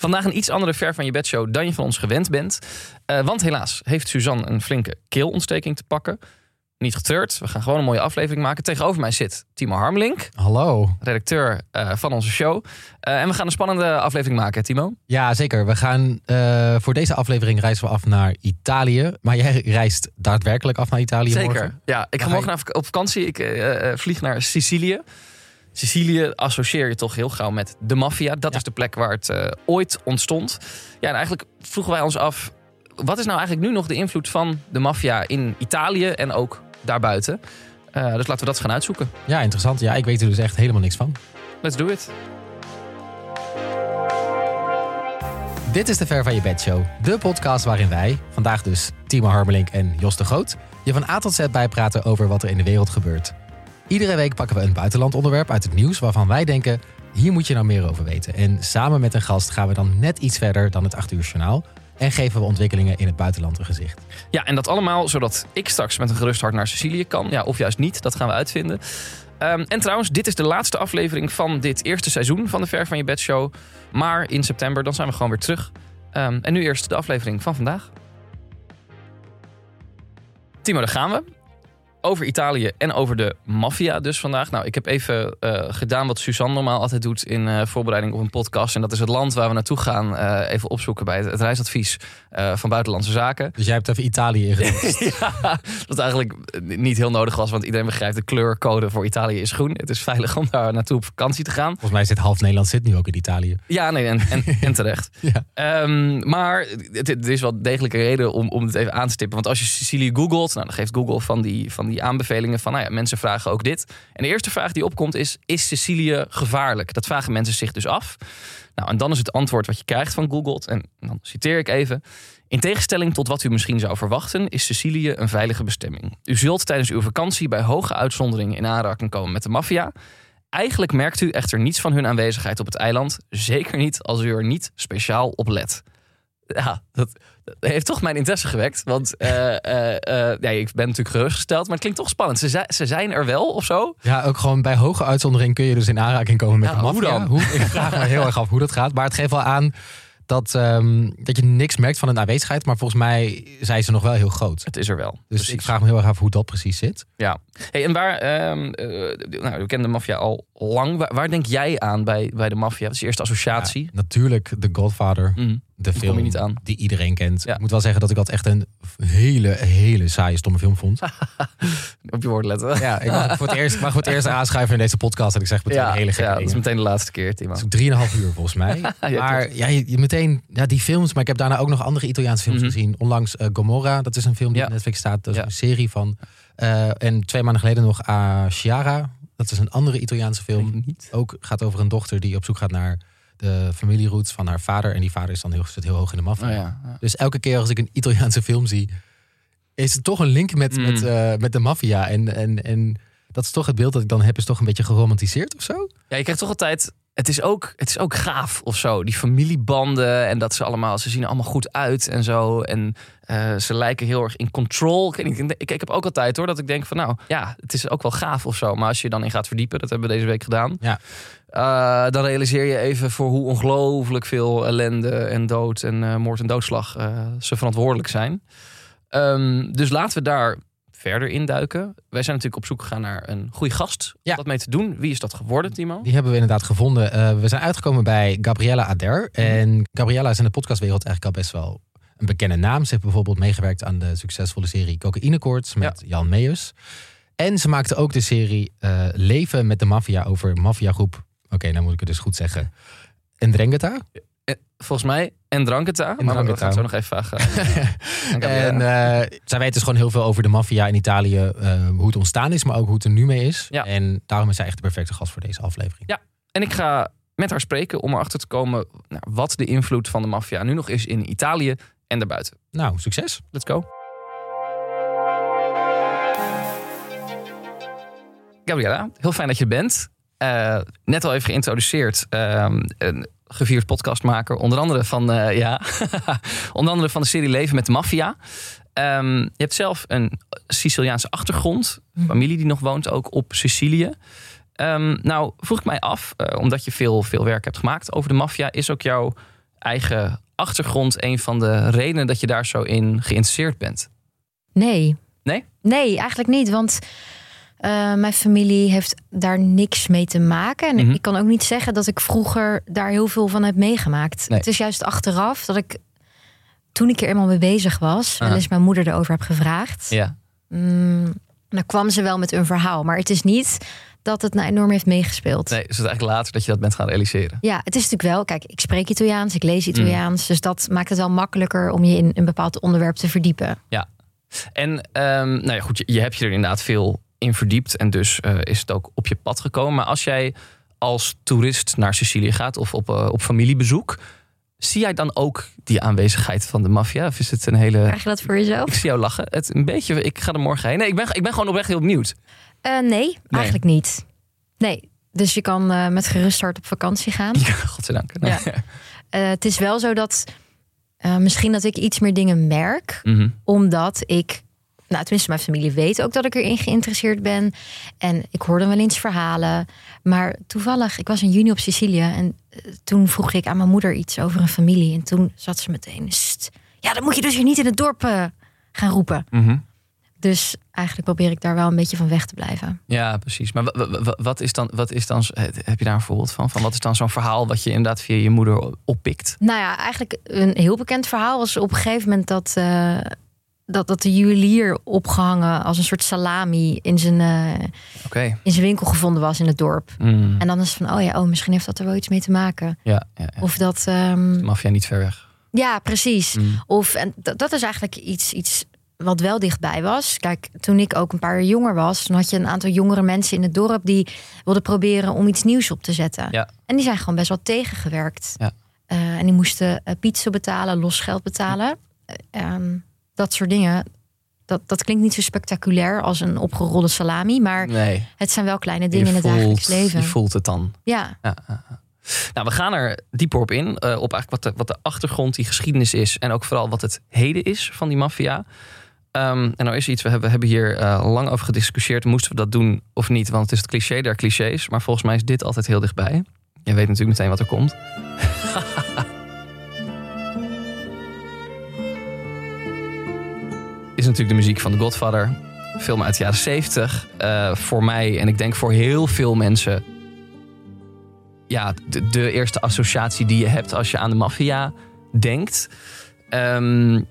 Vandaag een iets andere ver van je bedshow dan je van ons gewend bent. Uh, want helaas heeft Suzanne een flinke keelontsteking te pakken. Niet getreurd, we gaan gewoon een mooie aflevering maken. Tegenover mij zit Timo Harmelink. Hallo. Redacteur uh, van onze show. Uh, en we gaan een spannende aflevering maken, Timo. Ja, zeker. We gaan voor deze aflevering reizen we af naar Italië. Maar jij reist daadwerkelijk af naar Italië Zeker. Morgen? Ja, ik ga morgen op vakantie. Ik vlieg naar Sicilië. Sicilië associeer je toch heel gauw met de maffia. Dat is de plek waar het uh, ooit ontstond. Ja, en eigenlijk vroegen wij ons af... wat is nou eigenlijk nu nog de invloed van de maffia in Italië en ook daarbuiten? Uh, dus laten we dat eens gaan uitzoeken. Ja, interessant. Ja, ik weet er dus echt helemaal niks van. Let's do it. Dit is de Ver van je bed show. De podcast waarin wij, vandaag dus Timo Harmelink en Jos de Groot... je van A tot Z bijpraten over wat er in de wereld gebeurt. Iedere week pakken we een buitenlandonderwerp uit het nieuws waarvan wij denken: hier moet je nou meer over weten. En samen met een gast gaan we dan net iets verder dan het 8 uur journaal. En geven we ontwikkelingen in het buitenland een gezicht. Ja, en dat allemaal zodat ik straks met een gerust hart naar Sicilië kan. Ja, of juist niet, dat gaan we uitvinden. Um, en trouwens, dit is de laatste aflevering van dit eerste seizoen van de Ver van je Bed Show. Maar in september, dan zijn we gewoon weer terug. Um, en nu eerst de aflevering van vandaag. Timo, daar gaan we over Italië en over de maffia dus vandaag. Nou, ik heb even uh, gedaan wat Suzanne normaal altijd doet in uh, voorbereiding op een podcast. En dat is het land waar we naartoe gaan uh, even opzoeken bij het, het reisadvies van Buitenlandse Zaken. Dus jij hebt even Italië ingezet. ja, wat eigenlijk niet heel nodig was, want iedereen begrijpt de kleurcode voor Italië is groen. Het is veilig om daar naartoe op vakantie te gaan. Volgens mij zit half Nederland zit nu ook in Italië. Ja, nee, en, en, en terecht. ja. um, maar het, is wel degelijk een reden om, om het even aan te stippen. Want als je Sicilië googelt, nou, dan geeft Google van die, van die aanbevelingen van, nou ja, mensen vragen ook dit. En de eerste vraag die opkomt is, is Sicilië gevaarlijk? Dat vragen mensen zich dus af. Nou, en dan is het antwoord wat je krijgt van Google, en dan citeer ik even. In tegenstelling tot wat u misschien zou verwachten, is Sicilië een veilige bestemming. U zult tijdens uw vakantie bij hoge uitzonderingen in aanraking komen met de maffia. Eigenlijk merkt u echter niets van hun aanwezigheid op het eiland. Zeker niet als u er niet speciaal op let ja, dat, heeft toch mijn interesse gewekt. Want uh, uh, uh, ja, ik ben natuurlijk gerustgesteld, maar het klinkt toch spannend. Ze, ze zijn er wel of zo? Ja, ook gewoon bij hoge uitzondering kun je dus in aanraking komen met ja, de maffia. Hoe dan? Hoe, ik vraag me heel erg af hoe dat gaat. Maar het geeft wel aan dat, um, dat je niks merkt van een aanwezigheid. Maar volgens mij zijn ze nog wel heel groot. Het is er wel. Dus precies. ik vraag me heel erg af hoe dat precies zit. Ja. Hey, en waar, um, uh, nou, we kennen de maffia al lang. Waar, waar, denk jij aan bij, bij de maffia? Dat is je eerste associatie. Ja, natuurlijk The Godfather. Mm de film niet aan. die iedereen kent. Ik moet wel zeggen dat ik dat echt een hele, hele saaie, stomme film vond. Op je woord letten. Ja, ik mag voor het eerst, mag voor het eerst aanschuiven in deze podcast. En ik zeg meteen ja, hele gekke Ja, dat is meteen de laatste keer, Timo. Drieënhalf uur volgens mij. ja, maar ja, je, je, meteen, ja, die films. Maar ik heb daarna ook nog andere Italiaanse films mhm. gezien. Onlangs uh, Gomorra, dat is een film die op Netflix staat. Dat is een serie van. Uh, en twee maanden geleden nog A Chiara. Dat is een andere Italiaanse film. Ook gaat over een dochter die op zoek gaat naar de familieroots van haar vader. En die vader is dan heel, zit heel hoog in de maffia. Oh ja, Dus elke keer als ik een Italiaanse film zie, is het toch een link met, mm. met, uh, met de maffia. En, en, en dat is toch het beeld dat ik dan heb, is toch een beetje geromantiseerd of zo? Ja, je krijgt toch altijd. Het is, ook, het is ook gaaf of zo. Die familiebanden en dat ze allemaal, ze zien er allemaal goed uit en zo. En uh, ze lijken heel erg in control. Ik, ik, ik, heb ook altijd hoor dat ik denk van nou ja, het is ook wel gaaf of zo. Maar als je dan in gaat verdiepen, dat hebben we deze week gedaan. Ja. Uh, dan realiseer je even voor hoe ongelooflijk veel ellende en dood en uh, moord en doodslag ze verantwoordelijk zijn. Um, dus laten we daar verder induiken. Wij zijn natuurlijk op zoek gegaan naar een goede gast om dat mee te doen. Wie is dat geworden, Timo? Die hebben we inderdaad gevonden. we zijn uitgekomen bij Gabriella Ader. Mhm. En Gabriella is in de podcastwereld eigenlijk al best wel een bekende naam. Ze heeft bijvoorbeeld meegewerkt aan de succesvolle serie Cocaïnekoorts met Jan Meus. En ze maakte ook de serie Leven met de Maffia over maffiagroep Oké, okay, nou moet ik het dus goed zeggen. En Drengeta? Eh, volgens mij en Dranketa. En maar dat gaan zo nog even vragen. en uh, zij weten dus gewoon heel veel over de maffia in Italië. Uh, hoe het ontstaan is, maar ook hoe het er nu mee is. Ja. En daarom is zij echt de perfecte gast voor deze aflevering. Ja, en ik ga met haar spreken om erachter te komen... Nou, wat de invloed van de maffia nu nog is in Italië en daarbuiten. Nou, succes. Let's go. Gabriella, heel fijn dat je er bent. Uh, net al even geïntroduceerd. Een gevierd podcastmaker. Onder andere van, uh, ja, onder andere van de serie Leven met de Maffia. Um, je hebt zelf een Siciliaanse achtergrond. Mhm. Familie die nog woont ook op Sicilië. Um, nou, vroeg ik mij af, uh, omdat je veel, veel werk hebt gemaakt over de maffia, is ook jouw eigen achtergrond een van de redenen dat je daar zo in geïnteresseerd bent? Nee. Nee? Nee, eigenlijk niet. Want uh, mijn familie heeft daar niks mee te maken. En mm ik kan ook niet zeggen dat ik vroeger daar heel veel van heb meegemaakt. Het is juist achteraf dat ik toen ik er eenmaal mee bezig was, wel eens mijn moeder erover heb gevraagd. Ja. Mm, dan kwam ze wel met een verhaal. Maar het is niet dat het nou enorm heeft meegespeeld. Nee, is het eigenlijk later dat je dat bent gaan realiseren? Ja, het is natuurlijk wel. Kijk, ik spreek Italiaans, ik lees Italiaans. Mm. Dus dat maakt het wel makkelijker om je in een bepaald onderwerp te verdiepen. Ja. En um, nou ja, goed, je, je hebt je er inderdaad veel in verdiept. En dus uh, is het ook op je pad gekomen. Maar als jij als toerist naar Sicilië gaat of op, uh, op familiebezoek. Zie jij dan ook die aanwezigheid van de maffia? Of is het een hele. Krijg je dat voor jezelf? Ik zie jou lachen. Het een beetje. Ik ga er morgen heen. Nee, ik ben, ik ben gewoon oprecht heel benieuwd. Uh, nee, nee, eigenlijk niet. Nee. Dus je kan uh, met gerust hart op vakantie gaan. Ja, godzijdank. Nee. Ja. Uh, het is wel zo dat. misschien dat ik iets meer dingen merk. Mm -hmm. Omdat ik nou, tenminste, mijn familie weet ook dat ik erin geïnteresseerd ben. En ik hoorde wel eens verhalen. Maar toevallig, ik was in juni op Sicilië. En eh, toen vroeg ik aan mijn moeder iets over een familie. En toen zat ze meteen. ja, dan moet je dus hier niet in het dorp uh, gaan roepen. Mhm. Dus eigenlijk probeer ik daar wel een beetje van weg te blijven. Ja, precies. Maar wat is dan, wat is dan heb je daar een voorbeeld van? van wat is dan zo'n verhaal wat je inderdaad via je moeder oppikt? Nou ja, eigenlijk een heel bekend verhaal was op een gegeven moment dat. Uh, dat, dat de juwelier opgehangen als een soort salami in zijn, uh, in zijn winkel gevonden was in het dorp. Mm. En dan is het van, oh ja, oh, misschien heeft dat er wel iets mee te maken. Ja, ja, ja. Of dat... Um... Maffia niet ver weg. Ja, precies. Mm. Of, en dat is eigenlijk iets, iets wat wel dichtbij was. Kijk, toen ik ook een paar jonger was, dan had je een aantal jongere mensen in het dorp die wilden proberen om iets nieuws op te zetten. Ja. En die zijn gewoon best wel tegengewerkt. Ja. Uh, en die moesten uh, pizza betalen, los geld betalen. Um, dat soort dingen. Dat, dat klinkt niet zo spectaculair als een opgerolde salami, maar nee. het zijn wel kleine dingen in het dagelijks leven. Je voelt het dan. Ja. ja. Nou, we gaan er dieper op in. Uh, op eigenlijk wat de, wat de achtergrond, die geschiedenis is. En ook vooral wat het heden is van die maffia. Um, en nou is iets, we hebben, we hebben hier uh, lang over gediscussieerd. Moesten we dat doen of niet? Want het is het cliché der clichés. Maar volgens mij is dit altijd heel dichtbij. Je weet natuurlijk meteen wat er komt. is natuurlijk de muziek van The Godfather. Film uit de jaren 70. Uh, voor mij en ik denk voor heel veel mensen. Ja, de, eerste associatie die je hebt als je aan de maffia denkt. Um,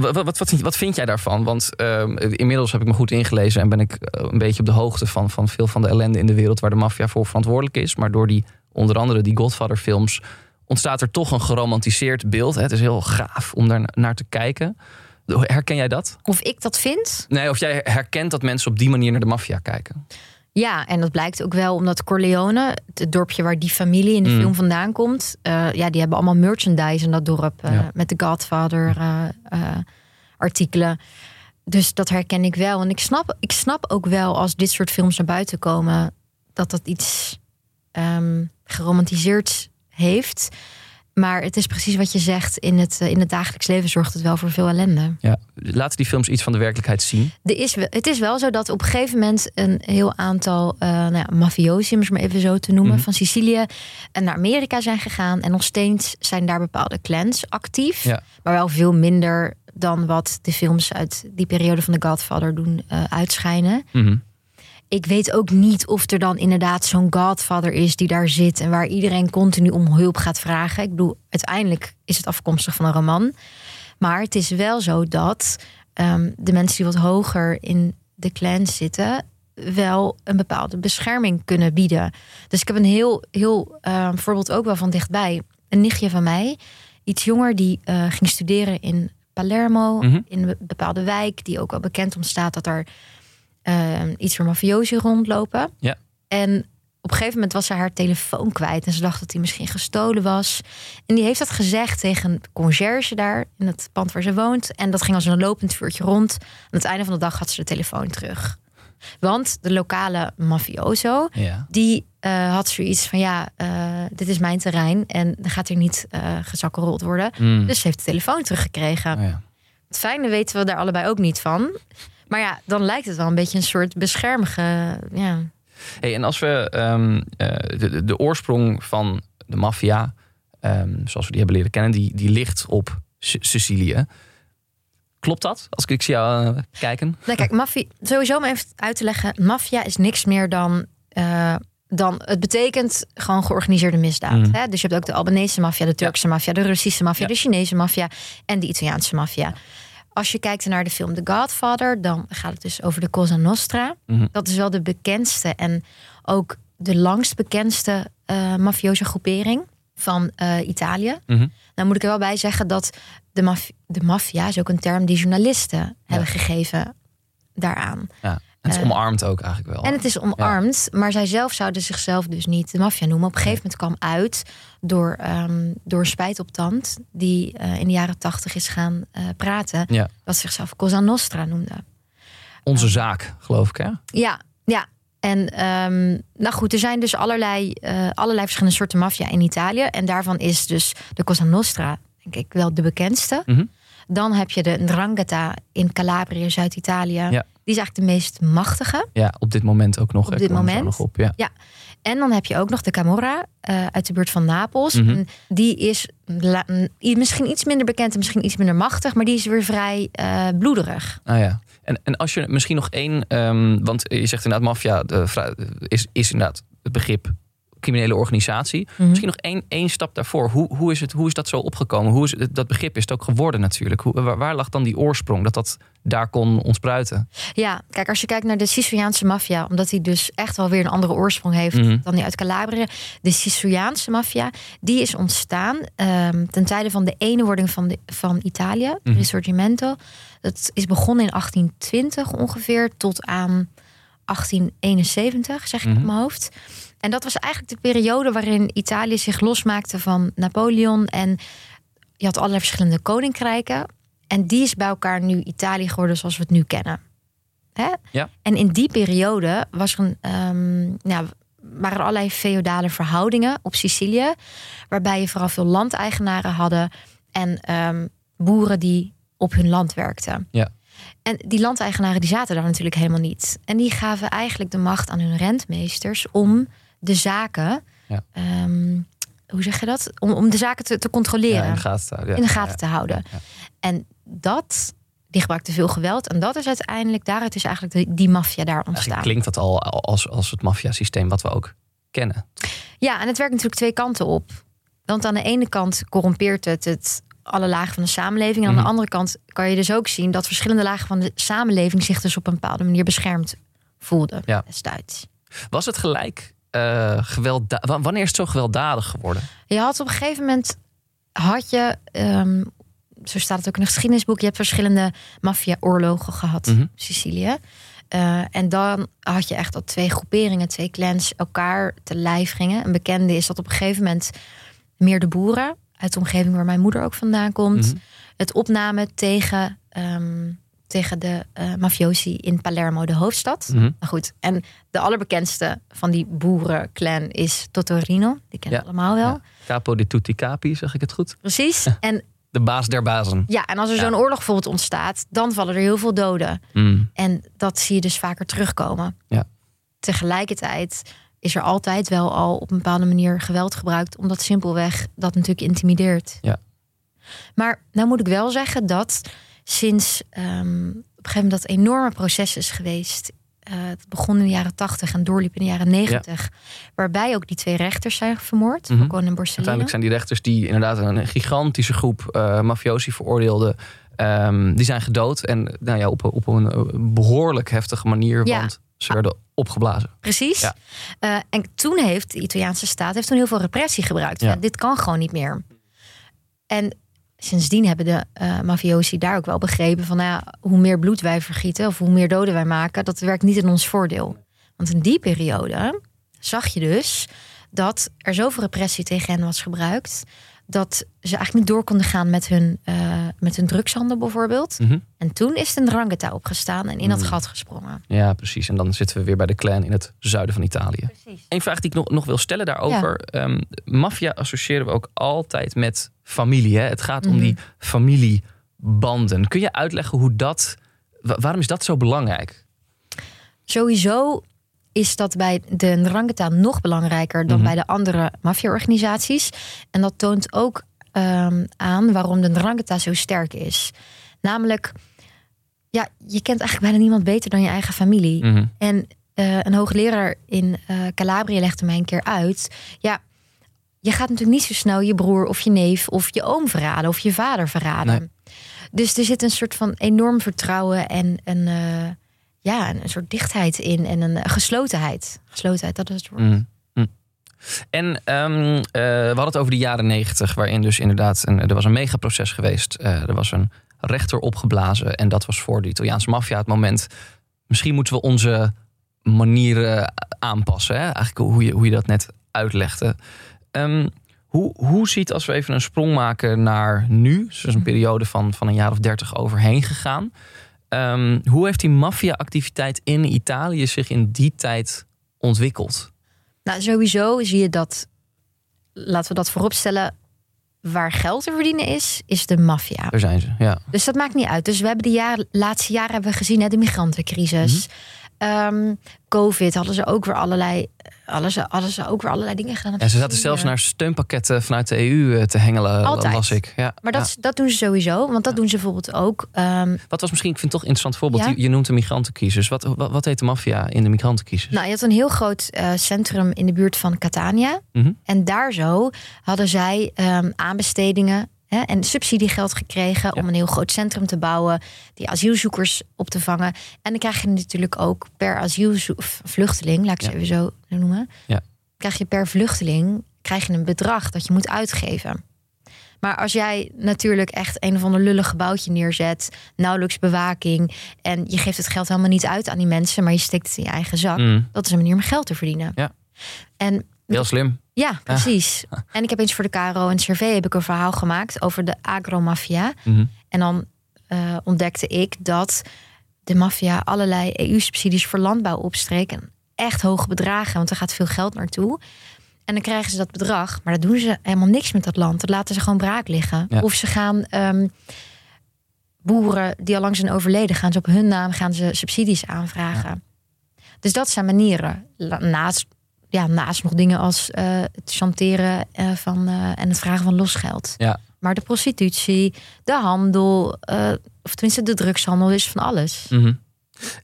wat, wat, wat, vind jij daarvan? Want um, inmiddels heb ik me goed ingelezen en ben ik eh, een beetje op de hoogte van, van veel van de ellende in de wereld waar de maffia voor verantwoordelijk is. Maar door die, onder andere die Godfather-films, ontstaat er toch een geromantiseerd beeld. Het is heel gaaf om daar naar te kijken. Herken jij dat? Of ik dat vind? Nee, of jij herkent dat mensen op die manier naar de maffia kijken. Ja, en dat blijkt ook wel omdat Corleone, het dorpje waar die familie in de mm. film vandaan komt, uh, ja, die hebben allemaal merchandise in dat dorp uh, ja. met de Godfather uh, artikelen. Dus dat herken ik wel. En ik snap, ik snap ook wel als dit soort films naar buiten komen, dat dat iets um, geromantiseerd heeft. Maar het is precies wat je zegt. In het, in het dagelijks leven zorgt het wel voor veel ellende. Ja, laten die films iets van de werkelijkheid zien. Er is, het is wel zo dat op een gegeven moment een heel aantal uh, nou ja, mafiosi, om het maar even zo te noemen, mm -hmm. van Sicilië naar Amerika zijn gegaan. En nog steeds zijn daar bepaalde clans actief. Ja. Maar wel veel minder dan wat de films uit die periode van The Godfather doen uh, uitschijnen. Mm -hmm ik weet ook niet of er dan inderdaad zo'n godfather is die daar zit en waar iedereen continu om hulp gaat vragen. Ik bedoel, uiteindelijk is het afkomstig van een roman. Maar het is wel zo dat um, de mensen die wat hoger in de clan zitten, wel een bepaalde bescherming kunnen bieden. Dus ik heb een heel, heel uh, voorbeeld ook wel van dichtbij. Een nichtje van mij, iets jonger, die uh, ging studeren in Palermo, mm -hmm. in een bepaalde wijk, die ook wel bekend om staat dat er uh, iets van mafiosi rondlopen. Ja. En op een gegeven moment was ze haar telefoon kwijt. En ze dacht dat hij misschien gestolen was. En die heeft dat gezegd tegen een conciërge daar in het pand waar ze woont. En dat ging als een lopend vuurtje rond. Aan het einde van de dag had ze de telefoon terug. Want de lokale mafioso, ja. die uh, had zoiets van ja, uh, dit is mijn terrein en dan gaat er niet uh, gezakkerold worden. Mm. Dus ze heeft de telefoon teruggekregen. Oh ja. Het fijne weten we daar allebei ook niet van. Maar ja, dan lijkt het wel een beetje een soort beschermige. Ja. Hey, en als we um, de, de, oorsprong van de maffia ehm, zoals we die hebben leren kennen, die, die ligt op Sicilië. Klopt dat? Als ik zie jou uh, kijken. Nee, kijk, maffia, sowieso om even uit te leggen. Maffia is niks meer dan uh, dan het betekent gewoon georganiseerde misdaad. Mm. Hè? Dus je hebt ook de Albanese maffia, de Turkse ja. maffia, de Russische maffia, de Chinese maffia en de Italiaanse maffia. Als je kijkt naar de film The Godfather, dan gaat het dus over de Cosa Nostra. Mm Dat is wel de bekendste en ook de langst bekendste uh, mafioze groepering van uh, Italië. Mm -hmm. Nou moet ik er wel bij zeggen dat de, maf de maffia is ook een term die journalisten ja. hebben gegeven daaraan. Ja. Het is uh, omarmd ook eigenlijk wel. En het is omarmd, maar zij zelf zouden zichzelf dus niet de maffia noemen. Op een gegeven moment kwam uit door, um, door spijt op tand, die uh, in de jaren tachtig is gaan uh, praten, ja. dat zichzelf Cosa Nostra noemde. Onze zaak, geloof ik, hè? Ja, ja. En um, nou goed, er zijn dus allerlei, allerlei verschillende soorten maffia in Italië. En daarvan is dus de Cosa Nostra, denk ik, wel de bekendste. Mm -hmm. Dan heb je de Ndrangheta in Calabrië, Zuid-Italië. Ja. Die is eigenlijk de meest machtige. Ja, op dit moment ook nog. Op dit moment. Nog op, ja. ja. En dan heb je ook nog de Camorra uh, uit de buurt van Napels. Mm -hmm. Die is misschien iets minder bekend en misschien iets minder machtig, maar die is weer vrij uh, bloederig. Ah ja. En, en als je misschien nog één, um, want je zegt inderdaad, maffia is, is inderdaad het begrip criminele organisatie. Mm -hmm. Misschien nog één, één stap daarvoor. Hoe, hoe, is het, hoe is dat zo opgekomen? Hoe is het, dat begrip is het ook geworden natuurlijk? Hoe, waar, waar, lag dan die oorsprong dat dat daar kon ontspruiten? Ja, kijk, als je kijkt naar de Siciliaanse maffia, omdat die dus echt wel weer een andere oorsprong heeft mm -hmm. dan die uit Calabrië. De Siciliaanse maffia, die is ontstaan um, ten tijde van de ene wording van, de, van Italië, mm -hmm. Risorgimento. Dat is begonnen in 1820 ongeveer tot aan 1871, zeg ik op mijn hoofd. En dat was eigenlijk de periode waarin Italië zich losmaakte van Napoleon. En je had allerlei verschillende koninkrijken. En die is bij elkaar nu Italië geworden zoals we het nu kennen. Hè? Ja. En in die periode was er een, um, ja, waren er allerlei feodale verhoudingen op Sicilië. Waarbij je vooral veel landeigenaren hadden. En um, boeren die op hun land werkten. Ja. En die landeigenaren die zaten daar natuurlijk helemaal niet. En die gaven eigenlijk de macht aan hun rentmeesters om de zaken. Ja. Um, hoe zeg je dat? Om, om de zaken te, te controleren. In de gaten te houden. In de gaten te houden. En dat, die gebruikte veel geweld. En dat is uiteindelijk, daaruit is eigenlijk de, die maffia daar ontstaan. Eigenlijk klinkt dat al als, als het maffiasysteem wat we ook kennen. Ja, en het werkt natuurlijk twee kanten op. Want aan de ene kant corrompeert het het alle lagen van de samenleving. En aan mm. de andere kant kan je dus ook zien dat verschillende lagen van de samenleving zich dus op een bepaalde manier beschermd voelden ja. destijds. Was het gelijk uh, geweld? Wanneer is het zo gewelddadig geworden? Je had op een gegeven moment had je, um, zo staat het ook in een geschiedenisboek, je hebt verschillende maffia-oorlogen gehad, mm -hmm. Sicilië. Uh, en dan had je echt al twee groeperingen, twee clans elkaar te lijf gingen. Een bekende is dat op een gegeven moment meer de boeren uit de omgeving waar mijn moeder ook vandaan komt, mm -hmm. het opnamen tegen, um, tegen de uh, mafiosi in Palermo, de hoofdstad. Mm -hmm. Nou goed, en de allerbekendste van die boerenclan is Totorino. Die kennen ja. allemaal wel. Ja. Capo di tutti capi, zeg ik het goed? Precies. en de baas der bazen. Ja, en als er zo'n oorlog bijvoorbeeld ontstaat, dan vallen er heel veel doden. Mm. En dat zie je dus vaker terugkomen. Ja. Tegelijkertijd is er altijd wel al op een bepaalde manier geweld gebruikt, omdat simpelweg dat natuurlijk intimideert. Ja. Maar nou moet ik wel zeggen dat sinds um, op een gegeven moment dat enorme proces is geweest. Uh, het begon in de jaren 80 en doorliep in de jaren 90. Ja. Waarbij ook die twee rechters zijn vermoord. Mm -hmm. en Borsellino. Uiteindelijk zijn die rechters die inderdaad een gigantische groep uh, mafiosi veroordeelden. Um, die zijn gedood. En nou ja, op, op een behoorlijk heftige manier. Ja. Want ze werden opgeblazen. Precies. Ja. Uh, en toen heeft de Italiaanse staat heeft toen heel veel repressie gebruikt. Ja. Dit kan gewoon niet meer. En sindsdien hebben de uh, mafiosi daar ook wel begrepen van nou ja, hoe meer bloed wij vergieten of hoe meer doden wij maken, dat werkt niet in ons voordeel. Want in die periode zag je dus dat er zoveel repressie tegen hen was gebruikt dat ze eigenlijk niet door konden gaan met hun, uh, met hun drugshandel bijvoorbeeld. Mm -hmm. En toen is de Ndrangheta opgestaan en in dat mm. gat gesprongen. Ja, precies. En dan zitten we weer bij de clan in het zuiden van Italië. Precies. Eén vraag die ik nog, nog wil stellen daarover. Ja. Um, maffia associëren we ook altijd met familie. Hè? Het gaat mm om die familiebanden. Kun je uitleggen hoe dat... Waarom is dat zo belangrijk? Sowieso is dat bij de Ndrangheta nog belangrijker dan Mhm. bij de andere maffia-organisaties. En dat toont ook ehm, aan waarom de Ndrangheta zo sterk is. Namelijk, ja, je kent eigenlijk bijna niemand beter dan je eigen familie. Mhm. En eh, een hoogleraar in eh Calabria legde mij een keer uit. Ja, je gaat natuurlijk niet zo snel je broer of je neef of je oom verraden of je vader verraden. Dus er zit een soort van enorm vertrouwen en een, eh, ja, een soort dichtheid in en een geslotenheid. Geslotenheid, dat is het woord. Mm. Mm. En ehm, eh, we hadden het over de jaren negentig, waarin dus inderdaad een, er was een megaproces geweest. Eh, er was een rechter opgeblazen en dat was voor de Italiaanse maffia het moment. Misschien moeten we onze manieren aanpassen. Hè? Eigenlijk hoe je, hoe je dat net uitlegde. Ehm, hoe, hoe ziet, als we even een sprong maken naar nu, dus een periode van, van een jaar of dertig overheen gegaan. Ehm, hoe heeft die maffia-activiteit in Italië zich in die tijd ontwikkeld? Nou, sowieso zie je dat, laten we dat vooropstellen, waar geld te verdienen is, is de maffia. Daar zijn ze, ja. Dus dat maakt niet uit. Dus we hebben de jaar, laatste jaren hebben we gezien, hè, de migrantencrisis. Mhm. Ehm, Covid hadden ze ook weer allerlei, hadden ze ook weer allerlei dingen gedaan. En ze zaten zelfs naar steunpakketten vanuit de EU eh, te hengelen, Altijd. las ik. Ja, Maar dat, ja. dat doen ze sowieso, want dat doen ze bijvoorbeeld ook. ehm, Wat was misschien, ik vind het toch een interessant voorbeeld. Je, je noemt de migrantencrisis. Wat, wat, wat heet de maffia in de migrantencrisis? nou, je had een heel groot eh, centrum in de buurt van Catania. Mhm. En daar zo hadden zij ehm, aanbestedingen hè, en subsidiegeld gekregen Ja. om een heel groot centrum te bouwen, die asielzoekers op te vangen. En dan krijg je natuurlijk ook per asielvluchteling, laat ik ze Ja. even zo noemen, Ja. krijg je per vluchteling krijg je een bedrag dat je moet uitgeven. Maar als jij natuurlijk echt een of ander lullig gebouwtje neerzet, nauwelijks bewaking en je geeft het geld helemaal niet uit aan die mensen, maar je steekt het in je eigen zak, Mm, dat is een manier om geld te verdienen. Ja. En heel slim. ja, precies. En ik heb eens voor de KRO en CV heb ik een verhaal gemaakt over de agromafia. Mhm. En dan eh, ontdekte ik dat de maffia allerlei EU-subsidies voor landbouw opstreken. Echt hoge bedragen, want er gaat veel geld naartoe. En dan krijgen ze dat bedrag, maar dan doen ze helemaal niks met dat land. Dat laten ze gewoon braak liggen. Ja. Of ze gaan ehm, boeren die al lang zijn overleden, gaan ze op hun naam gaan ze subsidies aanvragen. Dus dat zijn manieren. Naast, ja, naast nog dingen als eh, het chanteren eh, van, eh, en het vragen van losgeld. Ja. Maar de prostitutie, de handel, of tenminste de drugshandel is van alles. Mhm.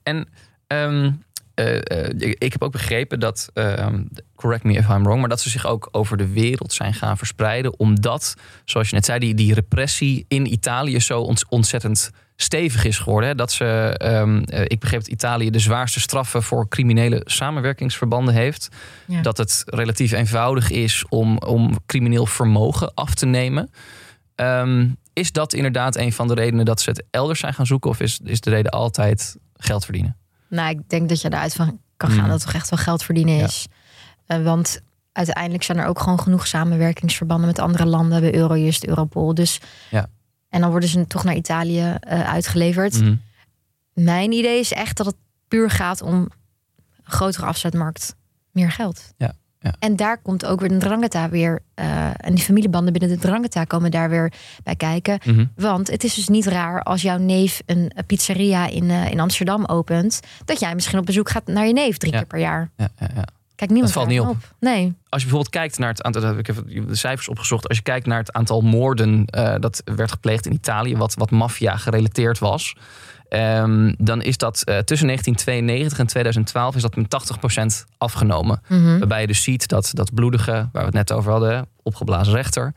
En ehm, eh, eh, ik- heb ook begrepen dat, ehm, correct me if I'm wrong, maar dat ze zich ook over de wereld zijn gaan verspreiden. Omdat, zoals je net zei, die, die repressie in Italië zo ont- ontzettend stevig is geworden. Hè? Dat ze, ehm, eh, ik begreep dat Italië de zwaarste straffen voor criminele samenwerkingsverbanden heeft. Ja. Dat het relatief eenvoudig is om, om crimineel vermogen af te nemen. Ehm, is dat inderdaad een van de redenen dat ze het elders zijn gaan zoeken? Of is, is de reden altijd geld verdienen? Nou, ik denk dat je daaruit van kan gaan Mm. dat het toch echt wel geld verdienen Ja. is. Eh, want uiteindelijk zijn er ook gewoon genoeg samenwerkingsverbanden met andere landen. Bij Eurojust, Europol. Dus, Ja. En dan worden ze toch naar Italië eh, uitgeleverd. Mhm. Mijn idee is echt dat het puur gaat om een grotere afzetmarkt. Meer geld. Ja, ja. En daar komt ook weer de Drangheta weer. eh, en die familiebanden binnen de Drangheta komen daar weer bij kijken. Mhm. Want het is dus niet raar als jouw neef een pizzeria in, eh, in Amsterdam opent. Dat jij misschien op bezoek gaat naar je neef drie Ja. keer per jaar. Ja, ja, ja. Kijk, niemand Dat valt niet Nee. Als je bijvoorbeeld kijkt naar het aantal, ik heb de cijfers opgezocht. Als je kijkt naar het aantal moorden eh, dat werd gepleegd in Italië, wat, wat maffia gerelateerd was. Ehm, dan is dat eh, tussen 1992 en 2012 is dat met 80% afgenomen. Mhm. Waarbij je dus ziet dat dat bloedige, waar we het net over hadden, opgeblazen rechter,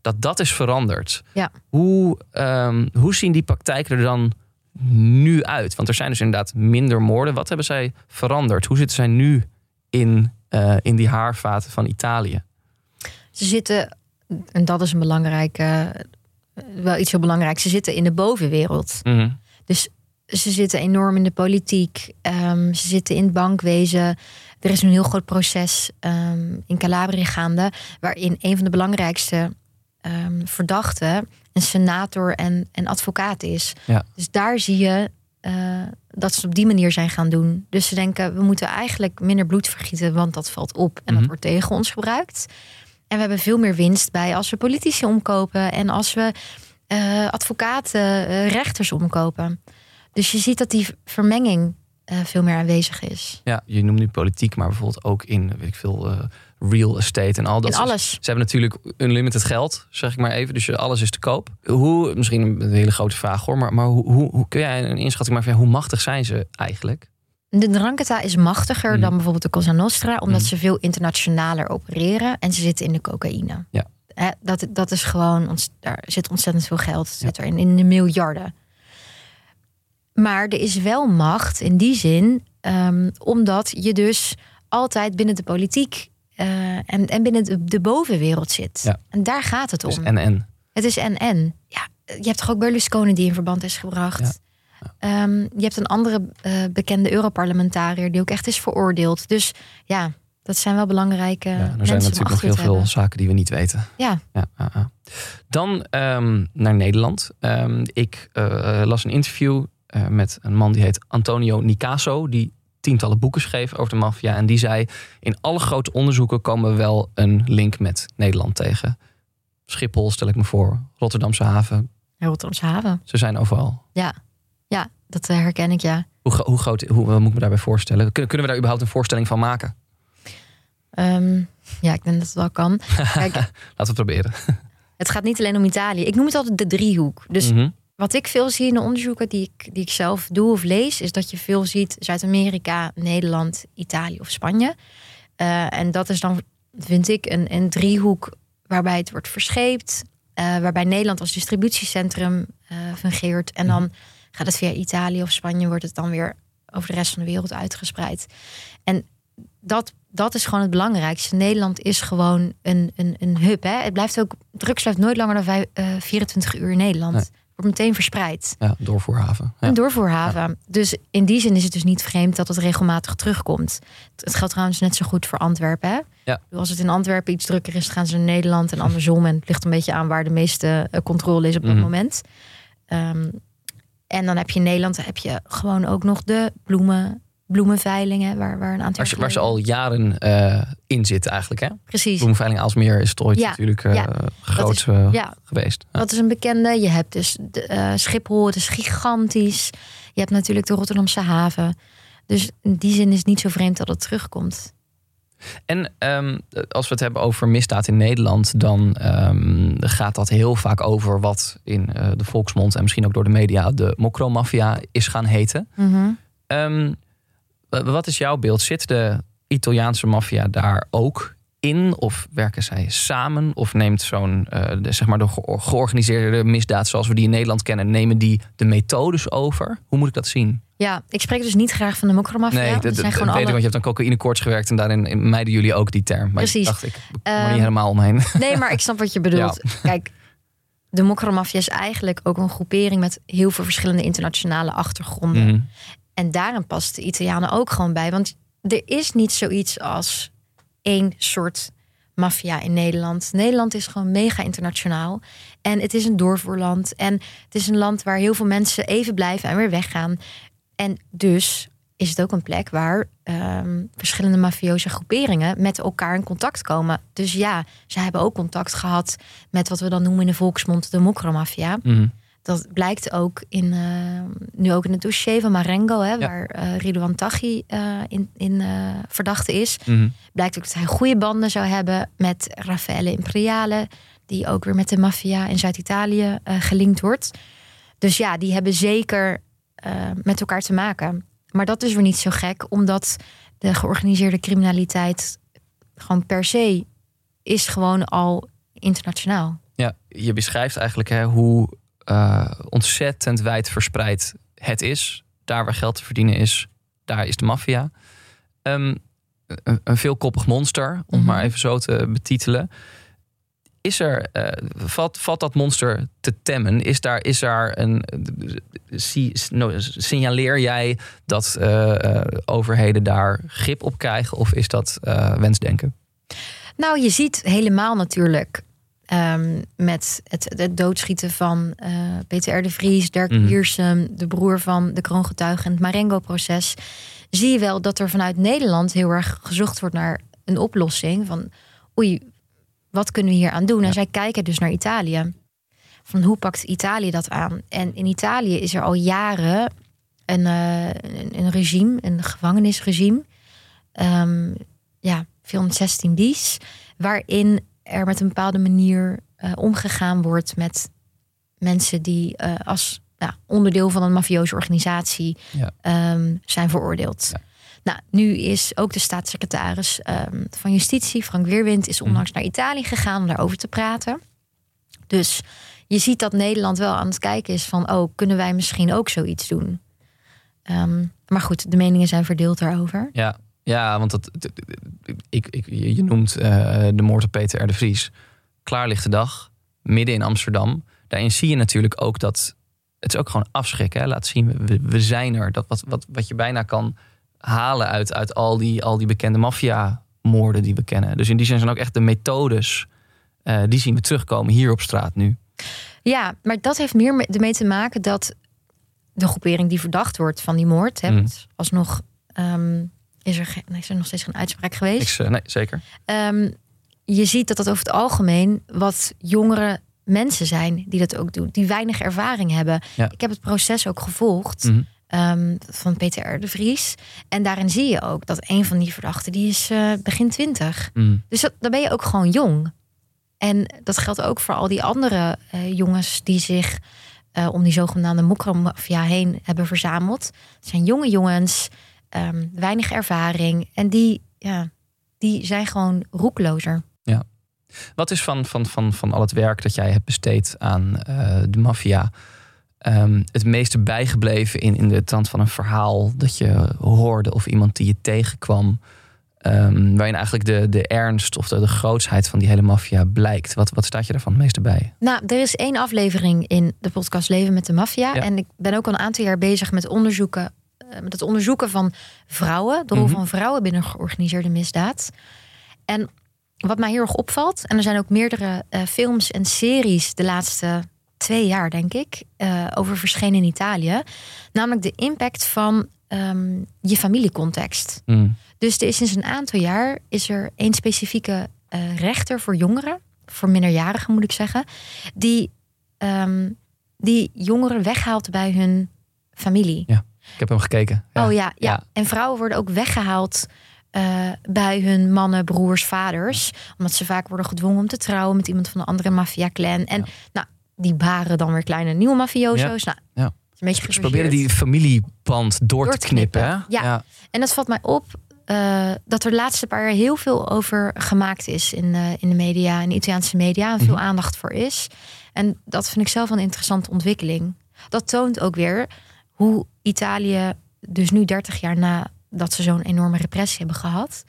dat dat is veranderd. Ja. Hoe, ehm, hoe zien die praktijken er dan nu uit? Want er zijn dus inderdaad minder moorden. Wat hebben zij veranderd? Hoe zitten zij nu in, eh, in die haarvaten van Italië? Ze zitten, en dat is een belangrijke, wel iets heel belangrijks. Ze zitten in de bovenwereld. Mhm. Dus ze zitten enorm in de politiek. ehm, ze zitten in het bankwezen. Er is een heel groot proces ehm, in Calabria gaande, waarin een van de belangrijkste ehm, verdachten een senator en, en advocaat is. Ja. Dus daar zie je eh, dat ze het op die manier zijn gaan doen. Dus ze denken, we moeten eigenlijk minder bloed vergieten, want dat valt op en Mhm. dat wordt tegen ons gebruikt. En we hebben veel meer winst bij als we politici omkopen en als we eh, advocaten, eh, rechters omkopen. Dus je ziet dat die vermenging veel meer aanwezig is. Ja, je noemt nu politiek, maar bijvoorbeeld ook in, weet ik veel, real estate en al dat. In alles. Ze, hebben natuurlijk unlimited geld, zeg ik maar even. Dus alles is te koop. Hoe, misschien een hele grote vraag hoor, maar, maar hoe, hoe, hoe kun jij een inschatting maken van hoe machtig zijn ze eigenlijk? De Drangheta is machtiger mhm. dan bijvoorbeeld de Cosa Nostra, omdat mhm. ze veel internationaler opereren en ze zitten in de cocaïne. Ja. Dat, dat is gewoon, daar zit ontzettend veel geld zit er in, in de miljarden. Maar er is wel macht in die zin, um, omdat je dus altijd binnen de politiek uh, en, en binnen de, de bovenwereld zit. Ja. En daar gaat het om. Het is en-en. Het is en-en. Ja, je hebt toch ook Berlusconi die in verband is gebracht. Ja. Um, je hebt een andere uh, bekende Europarlementariër die ook echt is veroordeeld. Dus ja, dat zijn wel belangrijke. Ja, er zijn natuurlijk nog heel veel zaken die we niet weten. Ja. ja Dan um, naar Nederland. Um, ik uh, las een interview uh, met een man die heet Antonio Nicaso. Die tientallen boeken schreef over de maffia. En die zei: In alle grote onderzoeken komen we wel een link met Nederland tegen. Schiphol, stel ik me voor. Rotterdamse haven. Rotterdamse haven. Ze zijn overal. Ja, ja dat eh, herken ik ja. Hoe, hoe groot hoe, moet ik me daarbij voorstellen? Kunnen, kunnen we daar überhaupt een voorstelling van maken? Um, ja, ik denk dat het wel kan. Kijk, Laten we het proberen. Het gaat niet alleen om Italië. Ik noem het altijd de driehoek. Dus mm wat ik veel zie in de onderzoeken die ik, die ik zelf doe of lees, is dat je veel ziet Zuid-Amerika, Nederland, Italië of Spanje. Uh, en dat is dan, vind ik, een, een driehoek waarbij het wordt verscheept. Uh, waarbij Nederland als distributiecentrum uh, fungeert. En dan gaat het via Italië of Spanje, wordt het dan weer over de rest van de wereld uitgespreid. En dat, dat is gewoon het belangrijkste. Nederland is gewoon een, een, een hub. Hè? Het blijft ook, drugs blijft nooit langer dan vijf, 24 uur in Nederland meteen verspreid. Ja, doorvoerhaven. Ja. Een doorvoerhaven. Dus in die zin is het dus niet vreemd dat het regelmatig terugkomt. Het geldt trouwens net zo goed voor Antwerpen. Hè? Ja. Als het in Antwerpen iets drukker is, gaan ze naar Nederland en andersom. En het ligt een beetje aan waar de meeste eh, controle is op dat mhm. moment. Ehm, en dan heb je in Nederland heb je gewoon ook nog de bloemen, bloemenveilingen, waar, waar een aantal. Waar, waar ze al jaren uh, in zitten, eigenlijk. Hè? Precies. Bloemenveiling Alsmeer is het ooit natuurlijk uh, groot ja. geweest. Dat is een bekende. Je hebt dus de, Schiphol, het is gigantisch. Je hebt natuurlijk de Rotterdamse haven. Dus in die zin is het niet zo vreemd dat het terugkomt. En um, als we het hebben over misdaad in Nederland, dan um, gaat dat heel vaak over wat in de volksmond en misschien ook door de media de mokromafia is gaan heten. Mm -hmm. um, wat is jouw beeld? Zit de Italiaanse maffia daar ook in? Of werken zij samen? Of neemt zo'n, uh, zeg maar, de georganiseerde misdaad zoals we die in Nederland kennen, nemen die de methodes over? Hoe moet ik dat zien? Ja, ik spreek dus niet graag van de mokromafia. Nee, dat, zijn gewoon alle... want je hebt dan cocaïnekoorts gewerkt en daarin mijden jullie ook die term. Maar Precies. dacht, ik kom er niet ehm, helemaal omheen. Nee, maar ik snap wat je bedoelt. Kijk, de mokromafia is eigenlijk ook een groepering met heel veel verschillende internationale achtergronden. Mhm. En daarin past de Italianen ook gewoon bij. Want er is niet zoiets als één soort maffia in Nederland. Nederland is gewoon mega internationaal. En het is een doorvoerland. En het is een land waar heel veel mensen even blijven en weer weggaan. En dus is het ook een plek waar um, verschillende mafioze groeperingen met elkaar in contact komen. Dus ja, ze hebben ook contact gehad met wat we dan noemen in de volksmond de mokromafia. Mm dat blijkt ook in, uh, nu ook in het dossier van Marengo, hè, waar uh, Ridouan Taghi uh, in, in verdachte is. Mm Blijkt ook dat hij goede banden zou hebben met Raffaele Imperiale, die ook weer met de maffia in Zuid-Italië gelinkt wordt. Dus ja, die hebben zeker met elkaar te maken. Maar dat is weer niet zo gek, omdat de georganiseerde criminaliteit gewoon per se is gewoon al internationaal. Ja, je beschrijft eigenlijk hè, hoe uh, ontzettend wijd verspreid het is. Daar waar geld te verdienen is, daar is de maffia. Um, een, een, veelkoppig monster, om mm maar even zo te betitelen. Is er, uh, valt, valt dat monster te temmen? Is daar, is daar een. signaleer jij dat uh, overheden daar grip op krijgen? Of is dat wensdenken? Nou, je ziet helemaal natuurlijk Um, met het, het, doodschieten van uh, Peter R. de Vries, Dirk mm. de broer van de kroongetuige en het Marengo-proces. Zie je wel dat er vanuit Nederland heel erg gezocht wordt naar een oplossing. Van oei, wat kunnen we hier aan doen? En zij kijken dus naar Italië. Van hoe pakt Italië dat aan? En in Italië is er al jaren een, een, een, regime, een gevangenisregime. Um, ja, 416 dies. Waarin er met een bepaalde manier omgegaan wordt met mensen die als onderdeel van een mafioze organisatie ehm, zijn veroordeeld. Nou, nu is ook de staatssecretaris um, van Justitie, Frank Weerwind, is onlangs mhm. naar Italië gegaan om daarover te praten. Dus je ziet dat Nederland wel aan het kijken is van, oh, kunnen wij misschien ook zoiets doen? Ehm, maar goed, de meningen zijn verdeeld daarover. Ja, ja want dat, ik, ik, je noemt uh, de moord op Peter R. de Vries. Klaarlichte dag, midden in Amsterdam. Daarin zie je natuurlijk ook dat het is ook gewoon afschrikken. Hè? Laat zien, we, we zijn er. Dat wat, wat, wat je bijna kan halen uit, uit al, die, al die bekende maffia-moorden die we kennen. Dus in die zin zijn ook echt de methodes, uh, die zien we terugkomen hier op straat nu. Ja, maar dat heeft meer ermee te maken dat de groepering die verdacht wordt van die moord, hè, mm. alsnog um, is, er is er nog steeds geen uitspraak geweest. Ik, uh, nee, zeker. Um, je ziet dat dat over het algemeen wat jongere mensen zijn die dat ook doen, die weinig ervaring hebben. Ik heb het proces ook gevolgd. Mhm. Ehm, van Peter R. de Vries. En daarin zie je ook dat een van die verdachten, die is uh, begin twintig. Mm. Dus dat, dan ben je ook gewoon jong. En dat geldt ook voor al die andere uh, jongens die zich uh, om die zogenaamde mokromafia heen hebben verzameld. Het zijn jonge jongens, um, weinig ervaring. En die, ja, die zijn gewoon roeklozer. Ja. Wat is van, van, van, van al het werk dat jij hebt besteed aan de maffia um, het meeste bijgebleven in, in de trant van een verhaal dat je hoorde of iemand die je tegenkwam. Um, waarin eigenlijk de, de ernst of de, de grootsheid van die hele maffia blijkt. Wat, wat staat je daarvan het meeste bij? Nou, er is één aflevering in de podcast Leven met de Maffia. En ik ben ook al een aantal jaar bezig met onderzoeken. Eh, met het onderzoeken van vrouwen, de rol mhm. van vrouwen binnen georganiseerde misdaad. En wat mij heel erg opvalt, en er zijn ook meerdere uh, films en series de laatste twee jaar, denk ik, uh, over verschenen in Italië. Namelijk de impact van ehm, je familiecontext. Mm. Dus er is sinds een aantal jaar is er één specifieke uh, rechter voor jongeren, voor minderjarigen moet ik zeggen, die, um, die jongeren weghaalt bij hun familie. Ja, ik heb hem gekeken. Ja. Oh ja, ja, En vrouwen worden ook weggehaald. Uh, bij hun mannen, broers, vaders. Omdat ze vaak worden gedwongen om te trouwen met iemand van een andere maffia-clan. En nou, die baren dan weer kleine nieuwe mafioso's. Ja. Nou, ja. Een beetje Ze proberen die familieband door, te knippen. Ja. ja. en dat valt mij op uh, dat er de laatste paar jaar heel veel over gemaakt is in, uh, in de media, in de Italiaanse media, en veel mhm. aandacht voor is. En dat vind ik zelf een interessante ontwikkeling. Dat toont ook weer hoe Italië, dus nu 30 jaar na dat ze zo'n enorme repressie hebben gehad,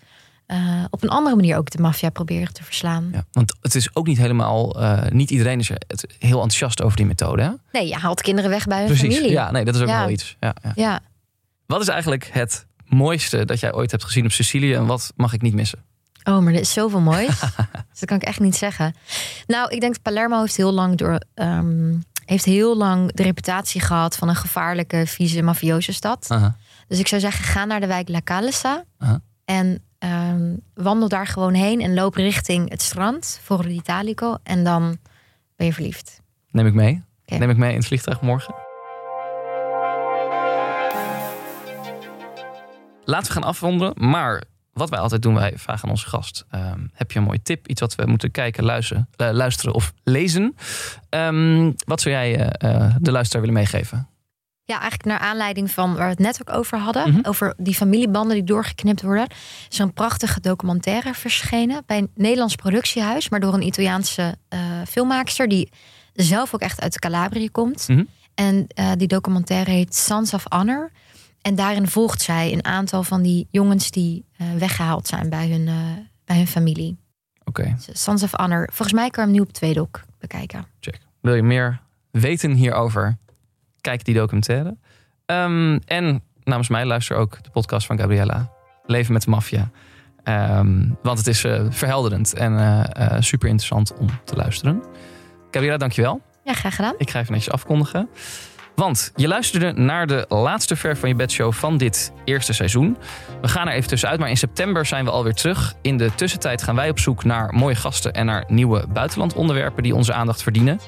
uh, op een andere manier ook de maffia proberen te verslaan. Ja, want het is ook niet helemaal, uh, niet iedereen is er heel enthousiast over die methode. Hè? Nee, je haalt kinderen weg bij hun Precies. familie. Ja, nee, dat is ook wel iets. Ja, ja. ja. Wat is eigenlijk het mooiste dat jij ooit hebt gezien op Sicilië en wat mag ik niet missen? Oh, maar er is zoveel moois. dus dat kan ik echt niet zeggen. Nou, ik denk Palermo heeft heel lang door. Um, heeft heel lang de reputatie gehad van een gevaarlijke, vieze, mafioze stad. Uh -huh. Dus ik zou zeggen, ga naar de wijk La Calesa. Uh -huh. En Um, wandel daar gewoon heen en loop richting het strand, voor l'Italico. En dan ben je verliefd. Neem ik mee. Neem ik mee in het vliegtuig morgen. Laten we gaan afronden. Maar wat wij altijd doen, wij vragen aan onze gast. Um, heb je een mooie tip? Iets wat we moeten kijken, luisteren, uh, luisteren of lezen? Um, wat zou jij uh, de luisteraar willen meegeven? Ja, eigenlijk naar aanleiding van waar we het net ook over hadden. Mhm. Over die familiebanden die doorgeknipt worden. is een prachtige documentaire verschenen bij een Nederlands productiehuis. Maar door een Italiaanse uh, filmmaakster die zelf ook echt uit Calabria komt. Mhm. En die documentaire heet Sons of Honor. En daarin volgt zij een aantal van die jongens die uh, weggehaald zijn bij hun, bij hun familie. Oké. Okay. Sons of Honor. Volgens mij kan je hem nu op Tweedok bekijken. Check. Wil je meer weten hierover? kijk die documentaire. Um, en namens mij luister ook de podcast van Gabriella. Leven met de maffia. Um, want het is uh, verhelderend en super interessant om te luisteren. Gabriella, dankjewel. Ja, graag gedaan. Ik ga even netjes afkondigen. Want je luisterde naar de laatste Ver van je bed show van dit eerste seizoen. We gaan er even tussenuit, maar in september zijn we alweer terug. In de tussentijd gaan wij op zoek naar mooie gasten en naar nieuwe buitenlandonderwerpen die onze aandacht verdienen.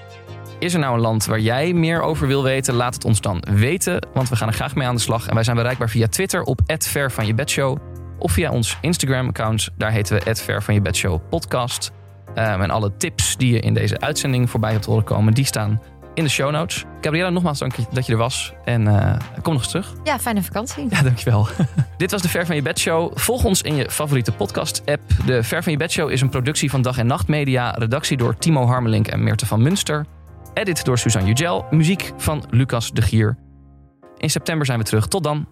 Is er nou een land waar jij meer over wil weten? Laat het ons dan weten, want we gaan er graag mee aan de slag. En wij zijn bereikbaar via Twitter op @vervanjebedshow of via ons Instagram-account. Daar heten we @vervanjebedshow podcast. Um, en alle tips die je in deze uitzending voorbij hebt horen komen, die staan in de show notes. Gabriella, nogmaals dank dat je er was. En uh, kom nog eens terug. Ja, fijne vakantie. Ja, dankjewel. Dit was de Ver van je Bed Show. Volg ons in je favoriete podcast-app. De Ver van je Bed Show is een productie van Dag en Nacht Media. Redactie door Timo Harmelink en Meerte van Munster. Edit door Suzanne Jugel. Muziek van Lucas de Gier. In september zijn we terug. Tot dan.